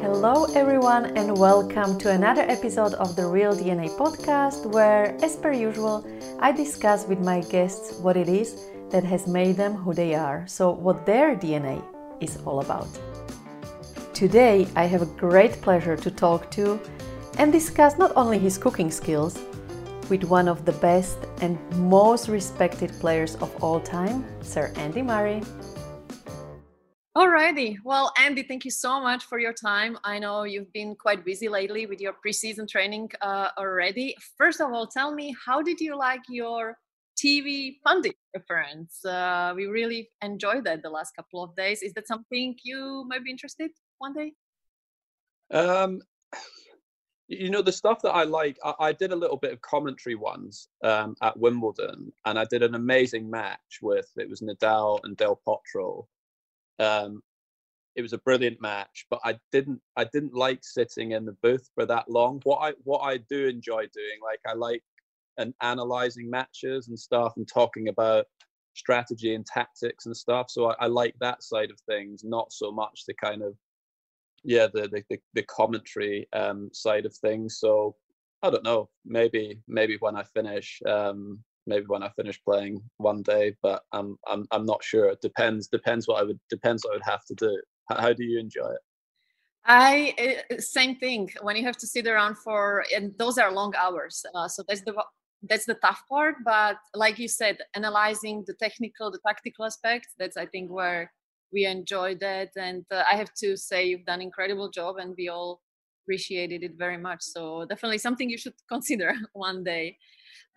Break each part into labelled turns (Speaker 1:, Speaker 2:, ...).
Speaker 1: Hello, everyone, and welcome to another episode of the Real DNA podcast, where, as per usual, I discuss with my guests what it is that has made them who they are, so what their DNA is all about. Today, I have a great pleasure to talk to and discuss not only his cooking skills with one of the best and most respected players of all time, Sir Andy Murray. Alrighty. Well, Andy, thank you so much for your time. I know you've been quite busy lately with your preseason training uh, already. First of all, tell me, how did you like your TV pundit appearance? Uh, we really enjoyed that the last couple of days. Is that something you might be interested one day?
Speaker 2: Um, you know the stuff that I like. I, I did a little bit of commentary once um, at Wimbledon, and I did an amazing match with it was Nadal and Del Potro um, it was a brilliant match, but I didn't I didn't like sitting in the booth for that long. What I what I do enjoy doing, like I like and analyzing matches and stuff and talking about strategy and tactics and stuff. So I, I like that side of things, not so much the kind of yeah the the the, the commentary um, side of things. So I don't know. Maybe maybe when I finish, um, maybe when I finish playing one day, but I'm I'm I'm not sure. It depends depends what I would depends what I would have to do. How, how do you enjoy it?
Speaker 1: I uh, same thing. When you have to sit around for and those are long hours, uh, so that's the that's the tough part. But like you said, analyzing the technical, the tactical aspects, that's I think where we enjoy that. And uh, I have to say, you've done incredible job, and we all appreciated it very much. So definitely something you should consider one day.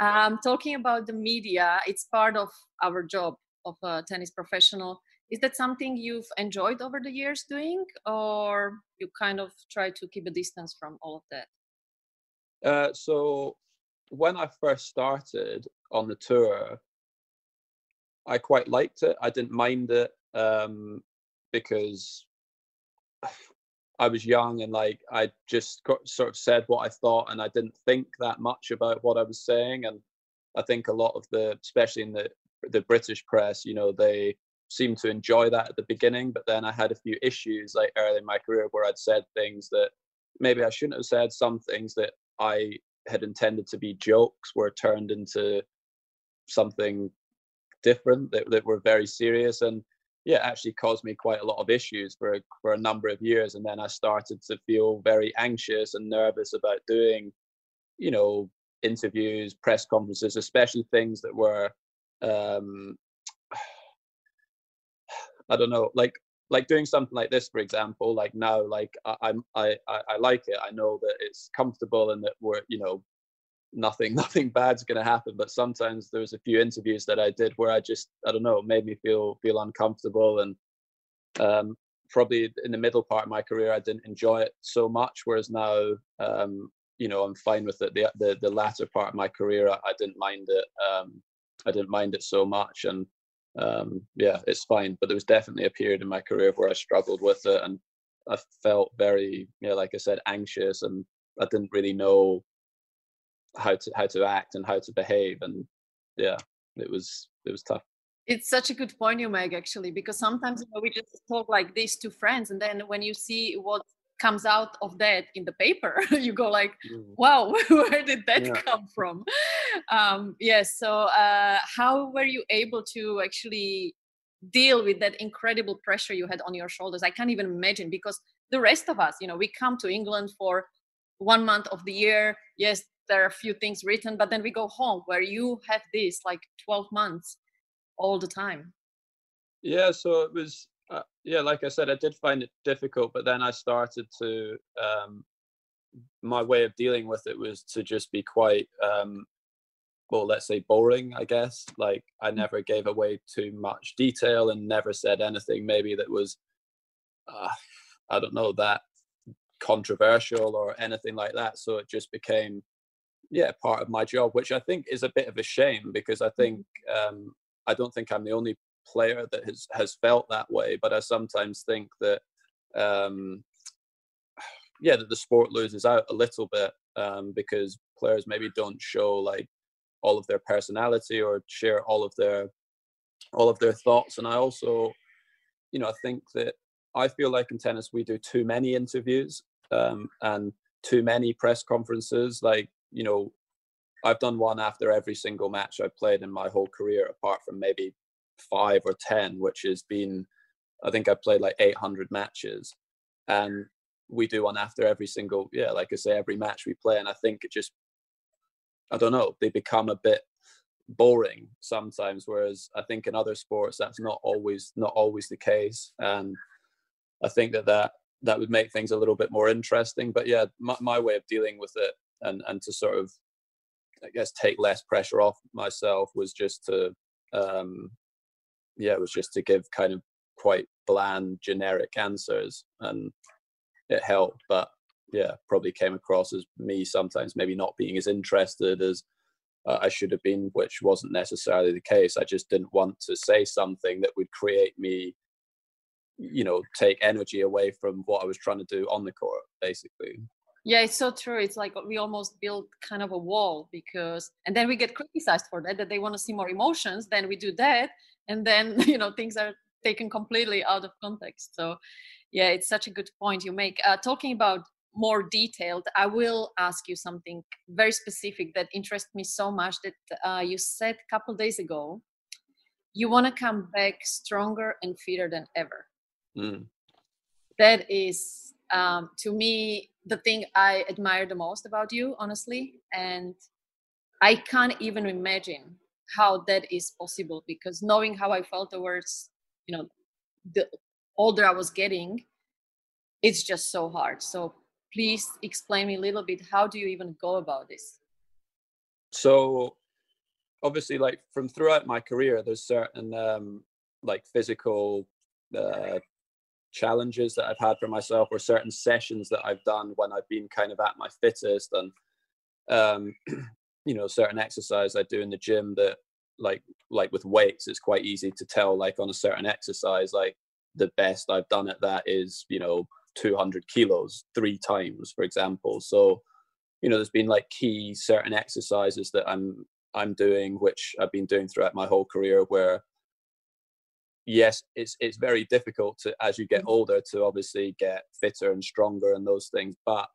Speaker 1: Um, talking about the media, it's part of our job of a tennis professional. Is that something you've enjoyed over the years doing, or you kind of try to keep a distance from all of that?
Speaker 2: Uh, so, when I first started on the tour, I quite liked it. I didn't mind it um, because I was young and like I just got, sort of said what I thought and I didn't think that much about what I was saying. And I think a lot of the, especially in the the British press, you know, they seemed to enjoy that at the beginning. But then I had a few issues like early in my career where I'd said things that maybe I shouldn't have said. Some things that I had intended to be jokes were turned into something different that, that were very serious. And yeah, actually caused me quite a lot of issues for a, for a number of years. And then I started to feel very anxious and nervous about doing, you know, interviews, press conferences, especially things that were, um, I don't know, like like doing something like this, for example. Like now, like I, I'm I I like it. I know that it's comfortable and that we're you know nothing nothing bad's going to happen but sometimes there was a few interviews that i did where i just i don't know made me feel feel uncomfortable and um, probably in the middle part of my career i didn't enjoy it so much whereas now um, you know i'm fine with it the, the the latter part of my career i, I didn't mind it um, i didn't mind it so much and um, yeah, it's fine. But there was definitely a period in my career where I struggled with it, and I felt very, you know, like I said, anxious, and I didn't really know how to how to act and how to behave, and yeah, it was it was tough.
Speaker 1: It's such a good point you make, actually, because sometimes you know, we just talk like this to friends, and then when you see what comes out of that in the paper you go like mm. wow where did that yeah. come from um yes so uh how were you able to actually deal with that incredible pressure you had on your shoulders i can't even imagine because the rest of us you know we come to england for one month of the year yes there are a few things written but then we go home where you have this like 12 months all the time
Speaker 2: yeah so it was uh, yeah, like I said, I did find it difficult, but then I started to. Um, my way of dealing with it was to just be quite, um, well, let's say boring, I guess. Like I mm. never gave away too much detail and never said anything maybe that was, uh, I don't know, that controversial or anything like that. So it just became, yeah, part of my job, which I think is a bit of a shame because I think mm. um, I don't think I'm the only player that has has felt that way, but I sometimes think that um, yeah, that the sport loses out a little bit um, because players maybe don't show like all of their personality or share all of their all of their thoughts. And I also, you know, I think that I feel like in tennis we do too many interviews um, and too many press conferences. Like, you know, I've done one after every single match I've played in my whole career, apart from maybe five or ten, which has been, I think I've played like 800 matches, and we do one after every single, yeah, like I say, every match we play, and I think it just, I don't know, they become a bit boring sometimes. Whereas I think in other sports that's not always not always the case, and I think that that that would make things a little bit more interesting. But yeah, my, my way of dealing with it and and to sort of I guess take less pressure off myself was just to um, yeah, it was just to give kind of quite bland, generic answers, and it helped. But yeah, probably came across as me sometimes maybe not being as interested as uh, I should have been, which wasn't necessarily the case. I just didn't want to say something that would create me, you know, take energy away from what I was trying to do on the court, basically.
Speaker 1: Yeah, it's so true. It's like we almost build kind of a wall because, and then we get criticized for that, that they want to see more emotions. Then we do that, and then you know things are taken completely out of context so yeah it's such a good point you make uh, talking about more detailed i will ask you something very specific that interests me so much that uh, you said a couple days ago you want to come back stronger and fitter than ever mm. that is um, to me the thing i admire the most about you honestly and i can't even imagine how that is possible because knowing how I felt towards, you know, the older I was getting, it's just so hard. So please explain me a little bit how do you even go about this?
Speaker 2: So obviously like from throughout my career there's certain um like physical uh challenges that I've had for myself or certain sessions that I've done when I've been kind of at my fittest and um you know certain exercise I do in the gym that like like with weights it's quite easy to tell like on a certain exercise like the best I've done at that is you know 200 kilos three times for example. So you know there's been like key certain exercises that I'm I'm doing which I've been doing throughout my whole career where yes it's it's very difficult to as you get mm. older to obviously get fitter and stronger and those things but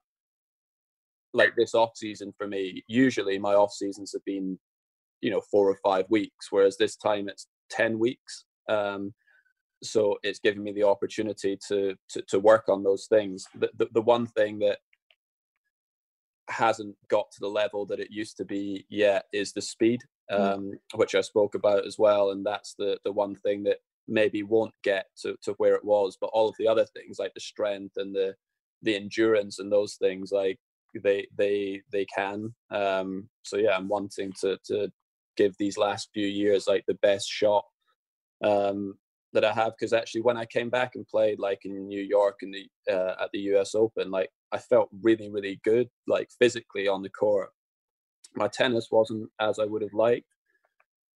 Speaker 2: like this off season for me usually my off seasons have been you know four or five weeks whereas this time it's 10 weeks um, so it's giving me the opportunity to, to to, work on those things the, the, the one thing that hasn't got to the level that it used to be yet is the speed mm. um, which i spoke about as well and that's the the one thing that maybe won't get to, to where it was but all of the other things like the strength and the the endurance and those things like they they they can. Um, so yeah, I'm wanting to to give these last few years like the best shot um, that I have because actually when I came back and played like in New York and the uh, at the U.S. Open, like I felt really really good like physically on the court. My tennis wasn't as I would have liked,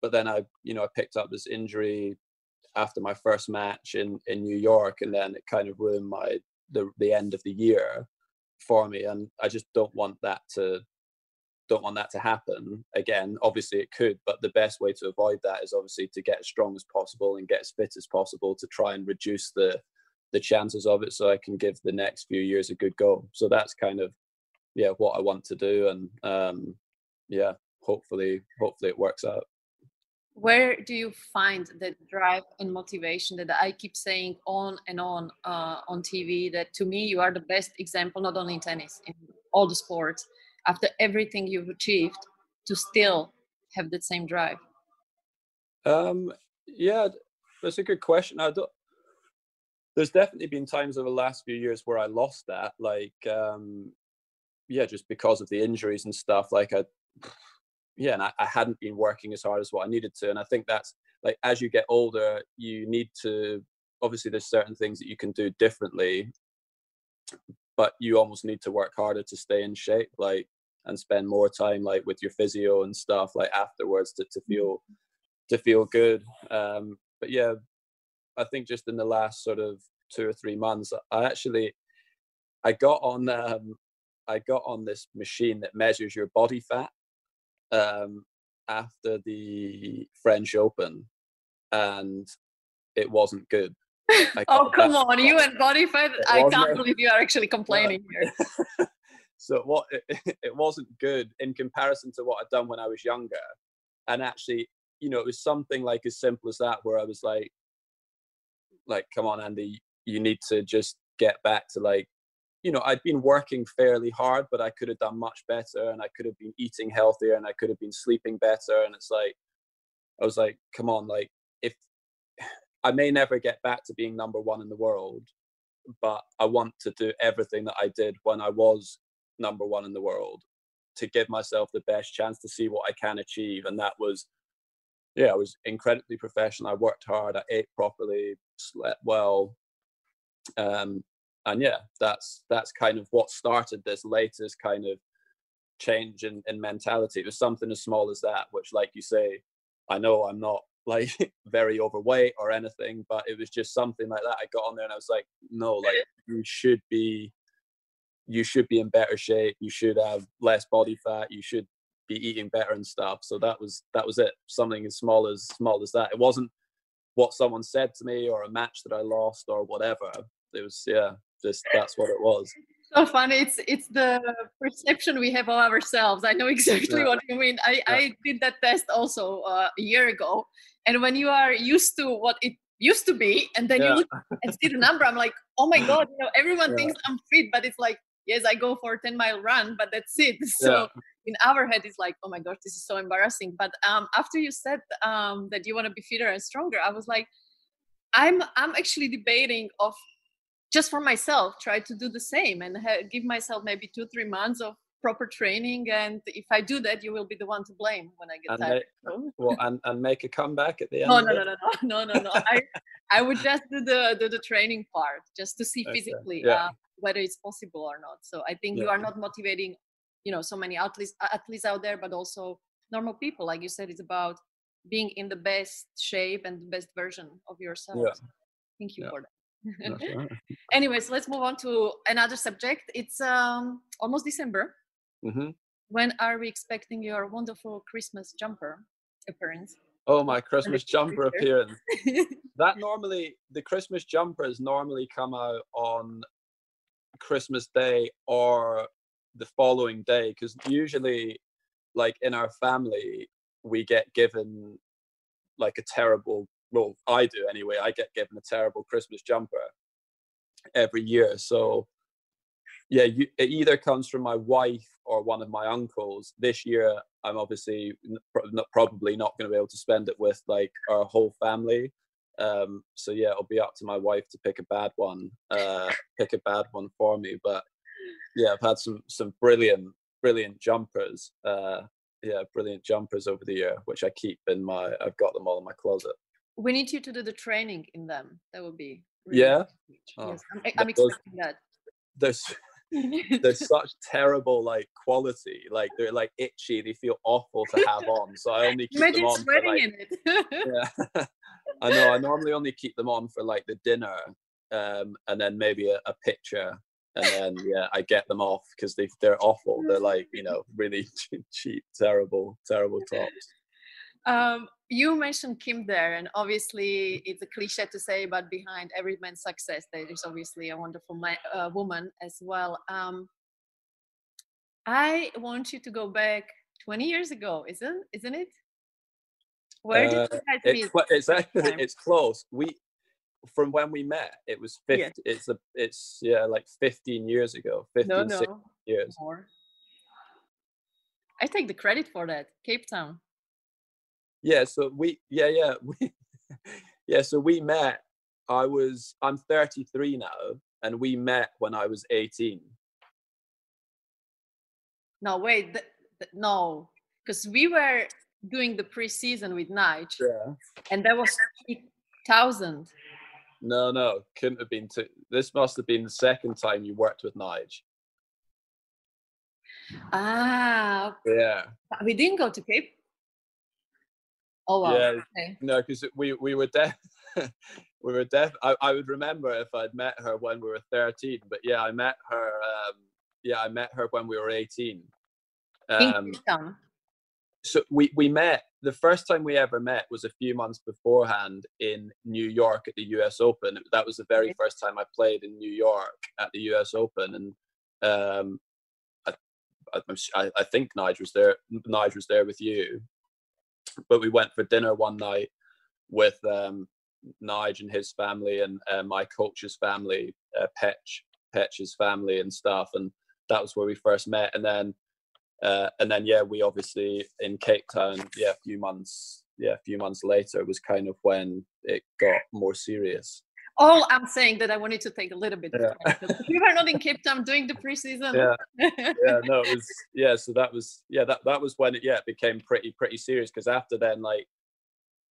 Speaker 2: but then I, you know, I picked up this injury after my first match in in New York, and then it kind of ruined my the the end of the year for me, and I just don't want that to don't want that to happen again. Obviously, it could, but the best way to avoid that is obviously to get as strong as possible and get as fit as possible to try and reduce the the chances of it, so I can give the next few years a good go. So that's kind of yeah what I want to do, and um, yeah, hopefully hopefully it works out
Speaker 1: where do you find the drive and motivation that I keep saying on and on uh, on TV? That to me, you are the best example, not only in tennis, in all the sports. After everything you've achieved, to still have that same drive.
Speaker 2: Um, yeah, that's a good question. I don't. There's definitely been times over the last few years where I lost that, like, um, yeah, just because of the injuries and stuff. Like I yeah, and I, I hadn't been working as hard as what I needed to. And I think that's like as you get older, you need to obviously there's certain things that you can do differently, but you almost need to work harder to stay in shape, like and spend more time like with your physio and stuff like afterwards to, to feel to feel good. Um, but yeah, I think just in the last sort of two or three months, I actually I got on um, I got on this machine that measures your body fat um, after the French Open, and it wasn't good.
Speaker 1: oh come on, you and body fat! I can't believe you are actually complaining here.
Speaker 2: so what? It, it wasn't good in comparison to what I'd done when I was younger, and actually, you know, it was something like as simple as that, where I was like, like, come on, Andy, you need to just get back to like you know, I'd been working fairly hard, but I could have done much better and I could have been eating healthier and I could have been sleeping better. And it's like, I was like, come on, like, if I may never get back to being number one in the world, but I want to do everything that I did when I was number one in the world to give myself the best chance to see what I can achieve. And that was, yeah, I was incredibly professional. I worked hard, I ate properly, slept well. Um, and yeah, that's that's kind of what started this latest kind of change in, in mentality. It was something as small as that, which, like you say, I know I'm not like very overweight or anything, but it was just something like that. I got on there and I was like, no, like you should be you should be in better shape, you should have less body fat, you should be eating better and stuff. So that was that was it. Something as small as small as that. It wasn't what someone said to me or a match that I lost or whatever. It was yeah, just that's what it was.
Speaker 1: So funny it's it's the perception we have of ourselves. I know exactly yeah. what you mean. I yeah. i did that test also uh, a year ago. And when you are used to what it used to be and then yeah. you look and see the number i'm like oh my god you know everyone thinks i'm fit but it's like yes i go for a 10 mile run but that's it. So in our head it's like oh my gosh this is so embarrassing. But um, after you said um, that you want to be fitter and stronger i was like i'm i'm actually debating of just for myself try to do the same and ha- give myself maybe two three months of proper training and if i do that you will be the one to blame when i get
Speaker 2: and
Speaker 1: tired.
Speaker 2: well, and, and make a comeback at the end
Speaker 1: no no, no no no no no no. I, I would just do the, do the training part just to see physically yeah. uh, whether it's possible or not. So i think yeah. you are not motivating you know so many athletes athletes out there but also normal people like you said it's about being in the best shape and the best version of yourself. Yeah. thank you for that Anyways, let's move on to another subject. It's um, almost December. Mm-hmm. When are we expecting your wonderful Christmas jumper appearance?
Speaker 2: Oh, my Christmas jumper appearance. that normally, the Christmas jumpers normally come out on Christmas Day or the following day because usually, like in our family, we get given like a terrible well, I do anyway. I get given a terrible Christmas jumper every year. So, yeah, you, it either comes from my wife or one of my uncles. This year, I'm obviously not, probably not going to be able to spend it with like our whole family. Um, so yeah, it'll be up to my wife to pick a bad one, uh, pick a bad one for me. But yeah, I've had some some brilliant brilliant jumpers. Uh, yeah, brilliant jumpers over the year, which I keep in my. I've got them all in my closet
Speaker 1: we need you to do the training in them. That would be really
Speaker 2: yeah.
Speaker 1: Oh, yes, I'm, I'm expecting that.
Speaker 2: There's they're such terrible like quality. Like they're like itchy. They feel awful to have on. So I only keep
Speaker 1: Imagine
Speaker 2: them on for
Speaker 1: sweating
Speaker 2: like
Speaker 1: in it.
Speaker 2: yeah. I know. I normally only keep them on for like the dinner, um, and then maybe a, a picture, and then yeah, I get them off because they they're awful. They're like you know really cheap, terrible, terrible tops.
Speaker 1: Um, you mentioned Kim there, and obviously it's a cliche to say, but behind every man's success, there is obviously a wonderful ma- uh, woman as well. Um, I want you to go back 20 years ago, isn't isn't it? Where did
Speaker 2: Uh,
Speaker 1: you guys
Speaker 2: It's
Speaker 1: meet?
Speaker 2: it's actually it's close. We from when we met, it was
Speaker 1: Yeah.
Speaker 2: It's a it's yeah like fifteen years ago, 15,
Speaker 1: No, no,
Speaker 2: years.
Speaker 1: more. I take the credit for that. Cape Town.
Speaker 2: Yeah, so we yeah yeah we yeah so we met. I was I'm 33 now, and we met when I was 18.
Speaker 1: No, wait, th- th- no, because we were doing the preseason with Nige,
Speaker 2: Yeah.
Speaker 1: and that was 2000.
Speaker 2: No, no, couldn't have been. Two. This must have been the second time you worked with Nige.
Speaker 1: Ah,
Speaker 2: Yeah,
Speaker 1: we didn't go to Cape. Oh wow.
Speaker 2: yeah.
Speaker 1: Okay.
Speaker 2: No, because we we were deaf. we were deaf. I, I would remember if I'd met her when we were thirteen. But yeah, I met her. Um, yeah, I met her when we were eighteen. Um, so we we met. The first time we ever met was a few months beforehand in New York at the U.S. Open. That was the very first time I played in New York at the U.S. Open, and um, I, I, I'm s- I, I think Nigel was there. Nigel was there with you, but we went for dinner one night with um, Nige and his family and uh, my coach's family, uh, Petch, Petch's family and stuff, and that was where we first met. And then, uh, and then yeah, we obviously in Cape Town, yeah, a few months, yeah, a few months later was kind of when it got more serious.
Speaker 1: All I'm saying that I wanted to take a little bit. of
Speaker 2: Yeah.
Speaker 1: time, 'cause We were not in Cape Town doing the preseason.
Speaker 2: Yeah. yeah no it was yeah so that was yeah that that was when it yeah it became pretty pretty serious because after then like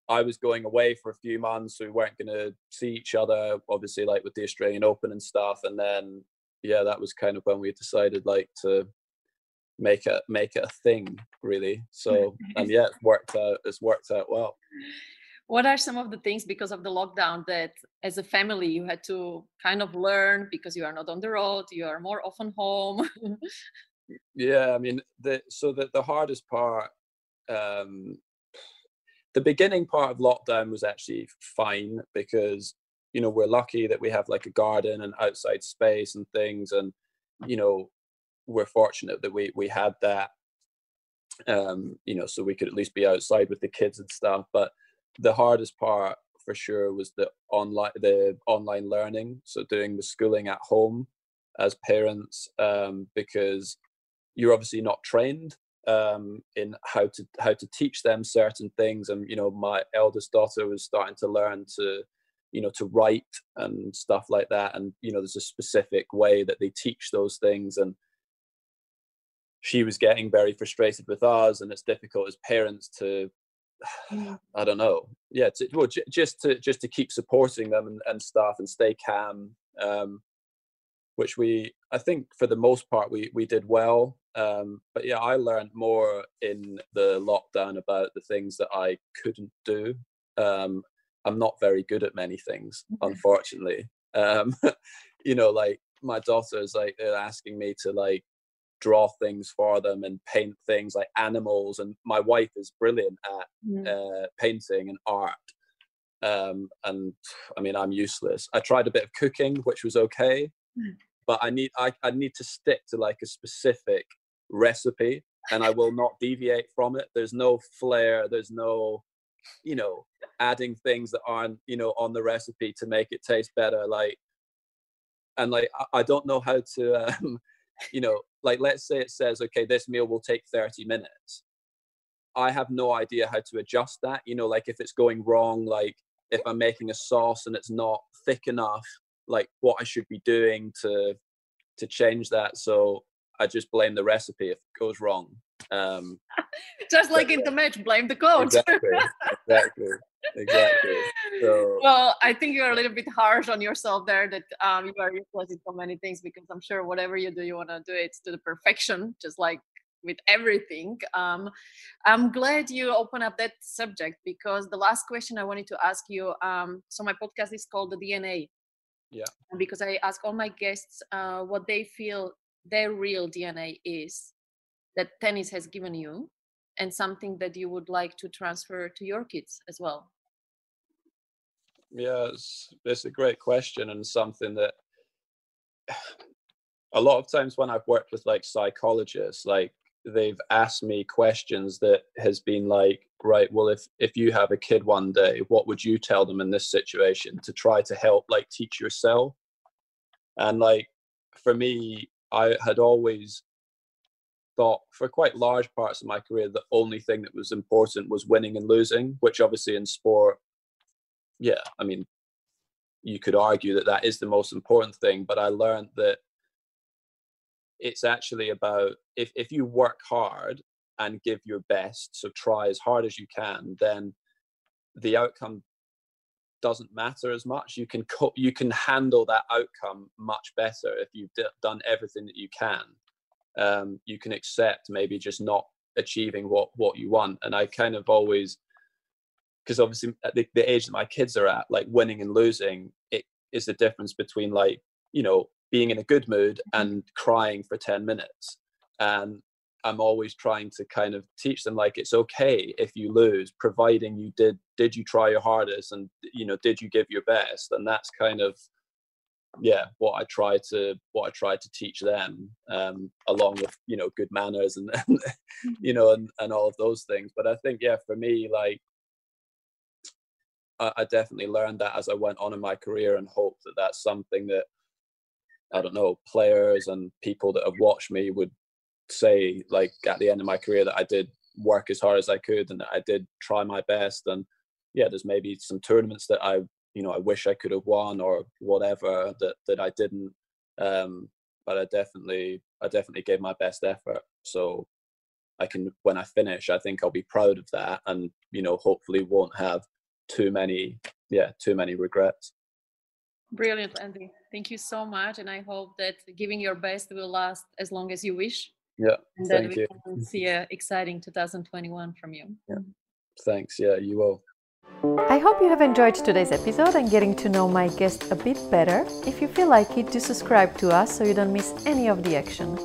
Speaker 2: i was going away for a few months so we weren't going to see each other obviously like with the australian open and stuff and then yeah that was kind of when we decided like to make it make it a thing really so and yeah it's worked out it's worked out well
Speaker 1: what are some of the things because of the lockdown that as a family you had to kind of learn because you are not on the road you are more often home
Speaker 2: Yeah, I mean, the so the the hardest part, um, the beginning part of lockdown was actually fine because you know we're lucky that we have like a garden and outside space and things, and you know we're fortunate that we we had that, um, you know, so we could at least be outside with the kids and stuff. But the hardest part for sure was the online the online learning, so doing the schooling at home as parents, um, because you're obviously not trained um, in how to how to teach them certain things. And you know, my eldest daughter was starting to learn to, you know, to write and stuff like that. And you know, there's a specific way that they teach those things. And she was getting very frustrated with us, and it's difficult as parents to. I don't know. Yeah, to, well, j- just to just to keep supporting them and, and stuff and stay calm. Um, which we I think for the most part we we did well. Um, but yeah, I learned more in the lockdown about the things that I couldn't do. Um, I'm not very good at many things, unfortunately. Um, you know, like my daughters, like they're asking me to like draw things for them and paint things like animals, and my wife is brilliant at
Speaker 1: Mm.
Speaker 2: uh, painting and art. Um, and I mean, I'm useless. I tried a bit of cooking, which was okay, but I need I, I need to stick to like a specific recipe, and I will not deviate from it. There's no flair. There's no, you know, adding things that aren't you know on the recipe to make it taste better. Like, and like I, I don't know how to, um, you know, like let's say it says okay, this meal will take 30 minutes. I have no idea how to adjust that. You know, like if it's going wrong, like if I'm making a sauce and it's not thick enough, like what I should be doing to to change that. So I just blame the recipe if it goes wrong. Um,
Speaker 1: just like in the match, blame the coach.
Speaker 2: Exactly, exactly, exactly. So,
Speaker 1: well, I think you're a little bit harsh on yourself there. That um, you are useless in so many things because I'm sure whatever you do, you want to do it to the perfection, just like with everything. Um, I'm glad you open up that subject because the last question I wanted to ask you. Um, so my podcast is called the DNA.
Speaker 2: Yeah.
Speaker 1: Because I ask all my guests uh, what they feel their real DNA is that tennis has given you, and something that you would like to transfer to your kids as well.
Speaker 2: Yeah, it's, it's a great question and something that a lot of times when I've worked with like psychologists, like they've asked me questions that has been like right well if if you have a kid one day what would you tell them in this situation to try to help like teach yourself? And like for me i had always thought for quite large parts of my career the only thing that was important was winning and losing which obviously in sport yeah i mean you could argue that that is the most important thing but i learned that it's actually about if, if you work hard and give your best so try as hard as you can then the outcome doesn't matter as much. You can co- you can handle that outcome much better if you've d- done everything that you can. Um, you can accept maybe just not achieving what what you want and i kind of always because obviously at the, the age that my kids are at like winning and losing it is the difference between like you know being in a good mood mm-hmm. and crying for 10 minutes and i'm always trying to kind of teach them like it's okay if you lose providing you did did you try your hardest and you know did you give your best and that's kind of yeah what i try to what i try to teach them um along with you know good manners and, and mm-hmm. you know and, and all of those things but i think yeah for me like I, I definitely learned that as i went on in my career and hope that that's something that I don't know, players and people that have watched me would say, like at the end of my career, that I did work as hard as I could and that I did try my best. And yeah, there's maybe some tournaments that I, you know, I wish I could have won or whatever that that I didn't. Um, but I definitely, I definitely gave my best effort. So I can, when I finish, I think I'll be proud of that, and you know, hopefully, won't have too many, yeah, too many regrets.
Speaker 1: Brilliant, Andy. Thank you so much. And I hope that giving your best will last as long as you wish.
Speaker 2: Yeah.
Speaker 1: And then we you. can see an exciting 2021 from you.
Speaker 2: Yeah. Thanks. Yeah, you will.
Speaker 3: I hope you have enjoyed today's episode and getting to know my guest a bit better. If you feel like it, do subscribe to us so you don't miss any of the action.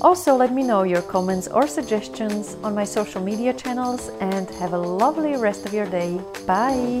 Speaker 3: Also, let me know your comments or suggestions on my social media channels and have a lovely rest of your day. Bye!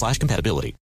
Speaker 4: slash compatibility.